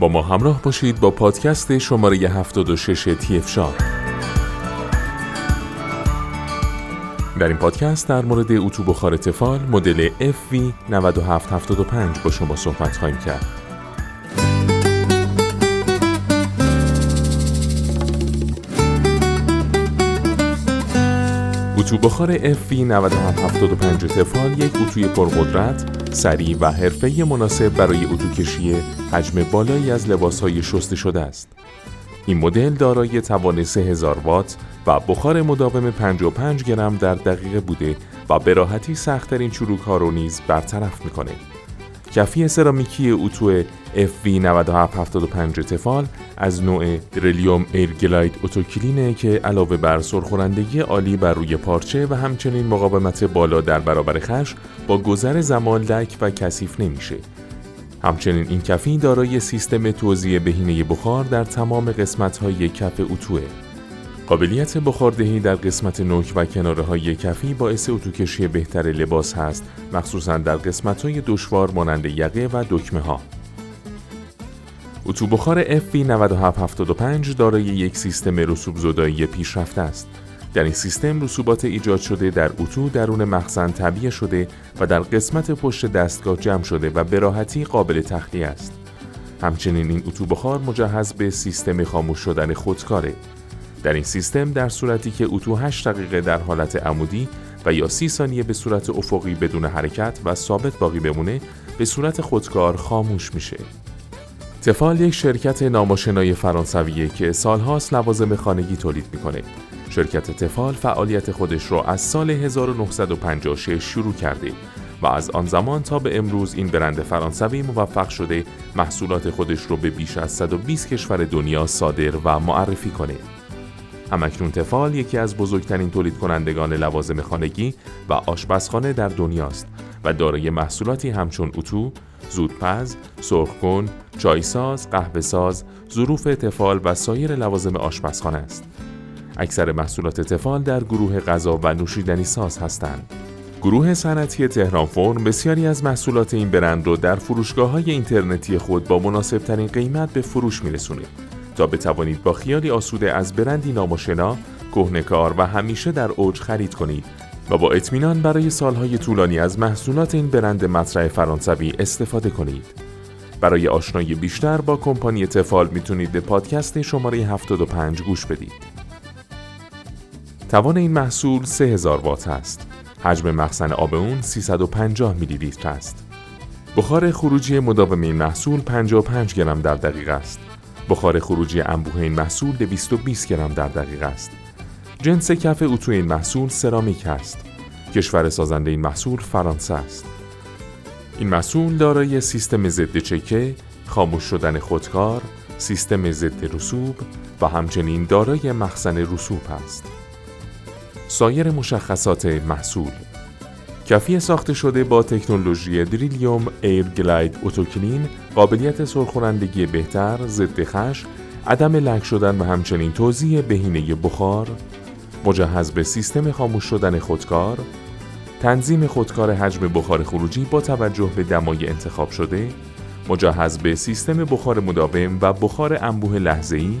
با ما همراه باشید با پادکست شماره 76 تیف شاب در این پادکست در مورد اتو بخار تفال مدل FV 9775 با شما صحبت خواهیم کرد. اتو بخار FV 9775 تفال یک اتوی پرقدرت، سریع و حرفه‌ای مناسب برای اتو کشی حجم بالایی از لباسهای شسته شده است. این مدل دارای توان 3000 وات و بخار مداوم 55 گرم در دقیقه بوده و به راحتی سختترین چروک ها رو نیز برطرف می‌کنه. کفی سرامیکی اتو FV9775 تفال از نوع درلیوم ایرگلاید اتوکلینه که علاوه بر سرخورندگی عالی بر روی پارچه و همچنین مقاومت بالا در برابر خش با گذر زمان لک و کثیف نمیشه همچنین این کفی دارای سیستم توزیع بهینه بخار در تمام قسمت‌های کف اتوه. قابلیت بخاردهی در قسمت نوک و کناره های کفی باعث اتوکشی بهتر لباس هست مخصوصا در قسمت های دشوار مانند یقه و دکمه ها. اتو بخار FV9775 دارای یک سیستم رسوب زدایی پیشرفته است در این سیستم رسوبات ایجاد شده در اتو درون مخزن طبیعه شده و در قسمت پشت دستگاه جمع شده و به راحتی قابل تخلیه است. همچنین این اتو بخار مجهز به سیستم خاموش شدن خودکاره. در این سیستم در صورتی که اتو 8 دقیقه در حالت عمودی و یا 30 ثانیه به صورت افقی بدون حرکت و ثابت باقی بمونه به صورت خودکار خاموش میشه. تفال یک شرکت ناماشنای فرانسویه که سالهاست لوازم خانگی تولید می‌کنه شرکت تفال فعالیت خودش را از سال 1956 شروع کرده و از آن زمان تا به امروز این برند فرانسوی موفق شده محصولات خودش رو به بیش از 120 کشور دنیا صادر و معرفی کنه. همکنون تفال یکی از بزرگترین تولید کنندگان لوازم خانگی و آشپزخانه در دنیاست و دارای محصولاتی همچون اتو، زودپز، سرخکن، چایساز، قهوهساز، ظروف تفال و سایر لوازم آشپزخانه است. اکثر محصولات تفال در گروه غذا و نوشیدنی ساز هستند. گروه صنعتی تهران فرم بسیاری از محصولات این برند رو در فروشگاه های اینترنتی خود با مناسب ترین قیمت به فروش میرسونه تا بتوانید با خیالی آسوده از برندی ناماشنا، کهنکار و همیشه در اوج خرید کنید و با اطمینان برای سالهای طولانی از محصولات این برند مطرح فرانسوی استفاده کنید. برای آشنایی بیشتر با کمپانی تفال می‌تونید به پادکست شماره 75 گوش بدید. توان این محصول 3000 وات است. حجم مخزن آب اون 350 میلی لیتر است. بخار خروجی مداوم این محصول 55 گرم در دقیقه است. بخار خروجی انبوه این محصول 220 گرم در دقیقه است. جنس کف اتو این محصول سرامیک است. کشور سازنده این محصول فرانسه است. این محصول دارای سیستم ضد چکه، خاموش شدن خودکار، سیستم ضد رسوب و همچنین دارای مخزن رسوب است. سایر مشخصات محصول کفی ساخته شده با تکنولوژی Durilium AirGlide Autoclean قابلیت سرخورندگی بهتر، ضد خش، عدم لک شدن و همچنین توزیع بهینه بخار، مجهز به سیستم خاموش شدن خودکار، تنظیم خودکار حجم بخار خروجی با توجه به دمای انتخاب شده، مجهز به سیستم بخار مداوم و بخار انبوه لحظه‌ای،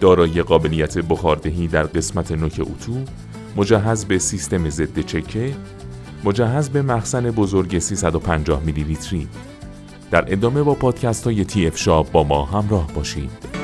دارای قابلیت بخاردهی در قسمت نوک اتو، مجهز به سیستم ضد چکه، مجهز به مخزن بزرگ 350 میلی لیتری. در ادامه با پادکست های تی اف شاب با ما همراه باشید.